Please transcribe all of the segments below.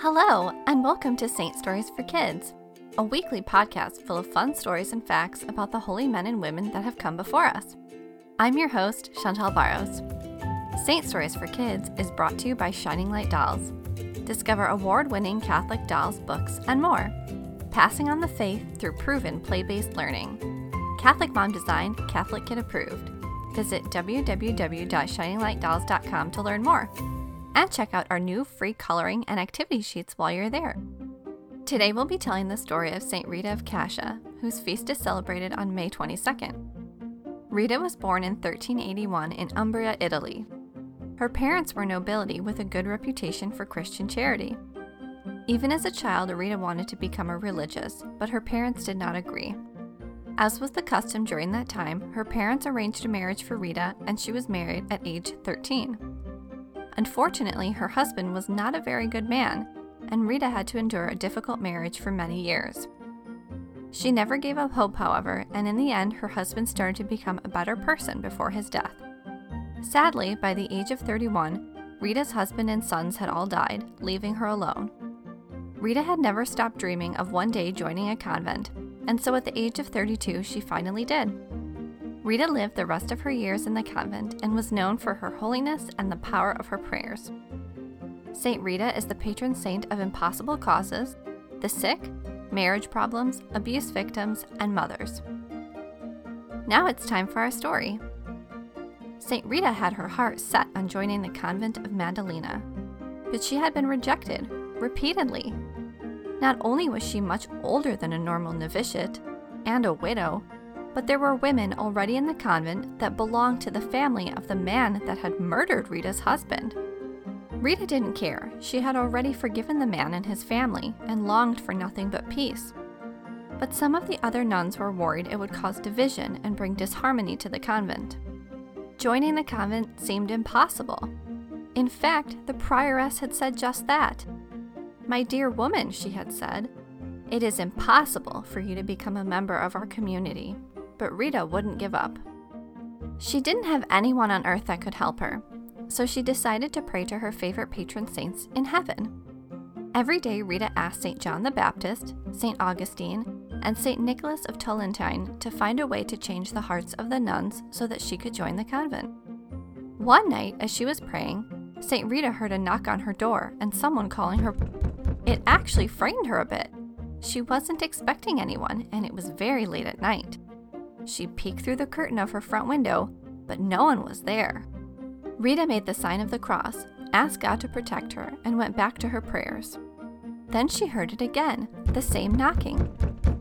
Hello, and welcome to Saint Stories for Kids, a weekly podcast full of fun stories and facts about the holy men and women that have come before us. I'm your host, Chantal Barros. Saint Stories for Kids is brought to you by Shining Light Dolls. Discover award winning Catholic dolls, books, and more, passing on the faith through proven play based learning. Catholic mom designed, Catholic kid approved. Visit www.shininglightdolls.com to learn more and check out our new free coloring and activity sheets while you're there. Today we'll be telling the story of St. Rita of Cascia, whose feast is celebrated on May 22nd. Rita was born in 1381 in Umbria, Italy. Her parents were nobility with a good reputation for Christian charity. Even as a child, Rita wanted to become a religious, but her parents did not agree. As was the custom during that time, her parents arranged a marriage for Rita and she was married at age 13. Unfortunately, her husband was not a very good man, and Rita had to endure a difficult marriage for many years. She never gave up hope, however, and in the end, her husband started to become a better person before his death. Sadly, by the age of 31, Rita's husband and sons had all died, leaving her alone. Rita had never stopped dreaming of one day joining a convent, and so at the age of 32, she finally did. Rita lived the rest of her years in the convent and was known for her holiness and the power of her prayers. Saint Rita is the patron saint of impossible causes, the sick, marriage problems, abuse victims, and mothers. Now it's time for our story. Saint Rita had her heart set on joining the convent of Madalena, but she had been rejected repeatedly. Not only was she much older than a normal novitiate and a widow, but there were women already in the convent that belonged to the family of the man that had murdered Rita's husband. Rita didn't care. She had already forgiven the man and his family and longed for nothing but peace. But some of the other nuns were worried it would cause division and bring disharmony to the convent. Joining the convent seemed impossible. In fact, the prioress had said just that. My dear woman, she had said, it is impossible for you to become a member of our community but Rita wouldn't give up. She didn't have anyone on earth that could help her, so she decided to pray to her favorite patron saints in heaven. Every day, Rita asked St. John the Baptist, St. Augustine, and St. Nicholas of Tolentine to find a way to change the hearts of the nuns so that she could join the convent. One night, as she was praying, St. Rita heard a knock on her door and someone calling her. It actually frightened her a bit. She wasn't expecting anyone, and it was very late at night. She peeked through the curtain of her front window, but no one was there. Rita made the sign of the cross, asked God to protect her, and went back to her prayers. Then she heard it again, the same knocking.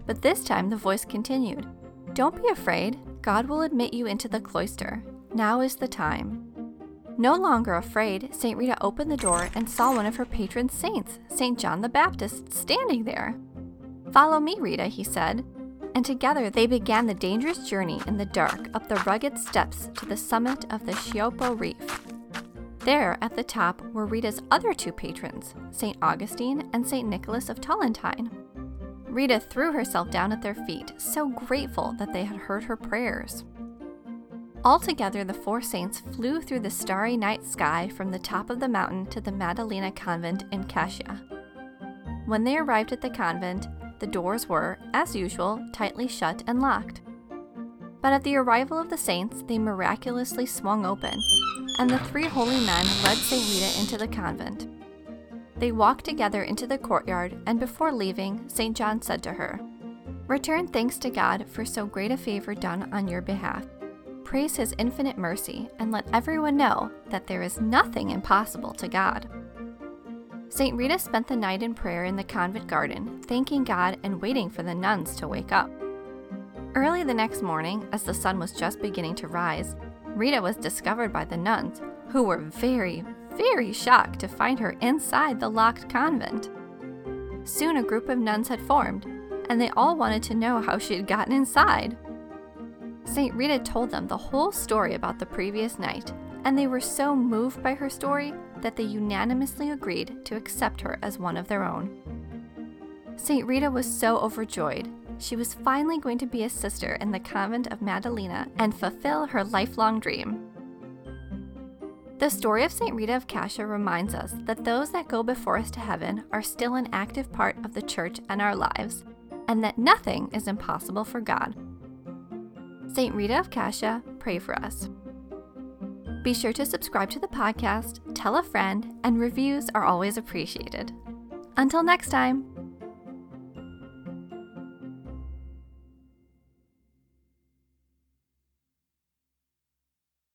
But this time the voice continued Don't be afraid, God will admit you into the cloister. Now is the time. No longer afraid, St. Rita opened the door and saw one of her patron saints, St. John the Baptist, standing there. Follow me, Rita, he said and together they began the dangerous journey in the dark up the rugged steps to the summit of the Scioppo Reef. There, at the top, were Rita's other two patrons, St. Augustine and St. Nicholas of Tolentine. Rita threw herself down at their feet, so grateful that they had heard her prayers. Altogether, the four saints flew through the starry night sky from the top of the mountain to the Madalena convent in Cascia. When they arrived at the convent, the doors were, as usual, tightly shut and locked. But at the arrival of the saints, they miraculously swung open, and the three holy men led St. Rita into the convent. They walked together into the courtyard, and before leaving, St. John said to her, Return thanks to God for so great a favor done on your behalf. Praise his infinite mercy, and let everyone know that there is nothing impossible to God. St. Rita spent the night in prayer in the convent garden, thanking God and waiting for the nuns to wake up. Early the next morning, as the sun was just beginning to rise, Rita was discovered by the nuns, who were very, very shocked to find her inside the locked convent. Soon a group of nuns had formed, and they all wanted to know how she had gotten inside. St. Rita told them the whole story about the previous night, and they were so moved by her story that they unanimously agreed to accept her as one of their own. St. Rita was so overjoyed. She was finally going to be a sister in the convent of Madalena and fulfill her lifelong dream. The story of St. Rita of Cascia reminds us that those that go before us to heaven are still an active part of the church and our lives, and that nothing is impossible for God. St. Rita of Cascia, pray for us. Be sure to subscribe to the podcast, tell a friend, and reviews are always appreciated. Until next time.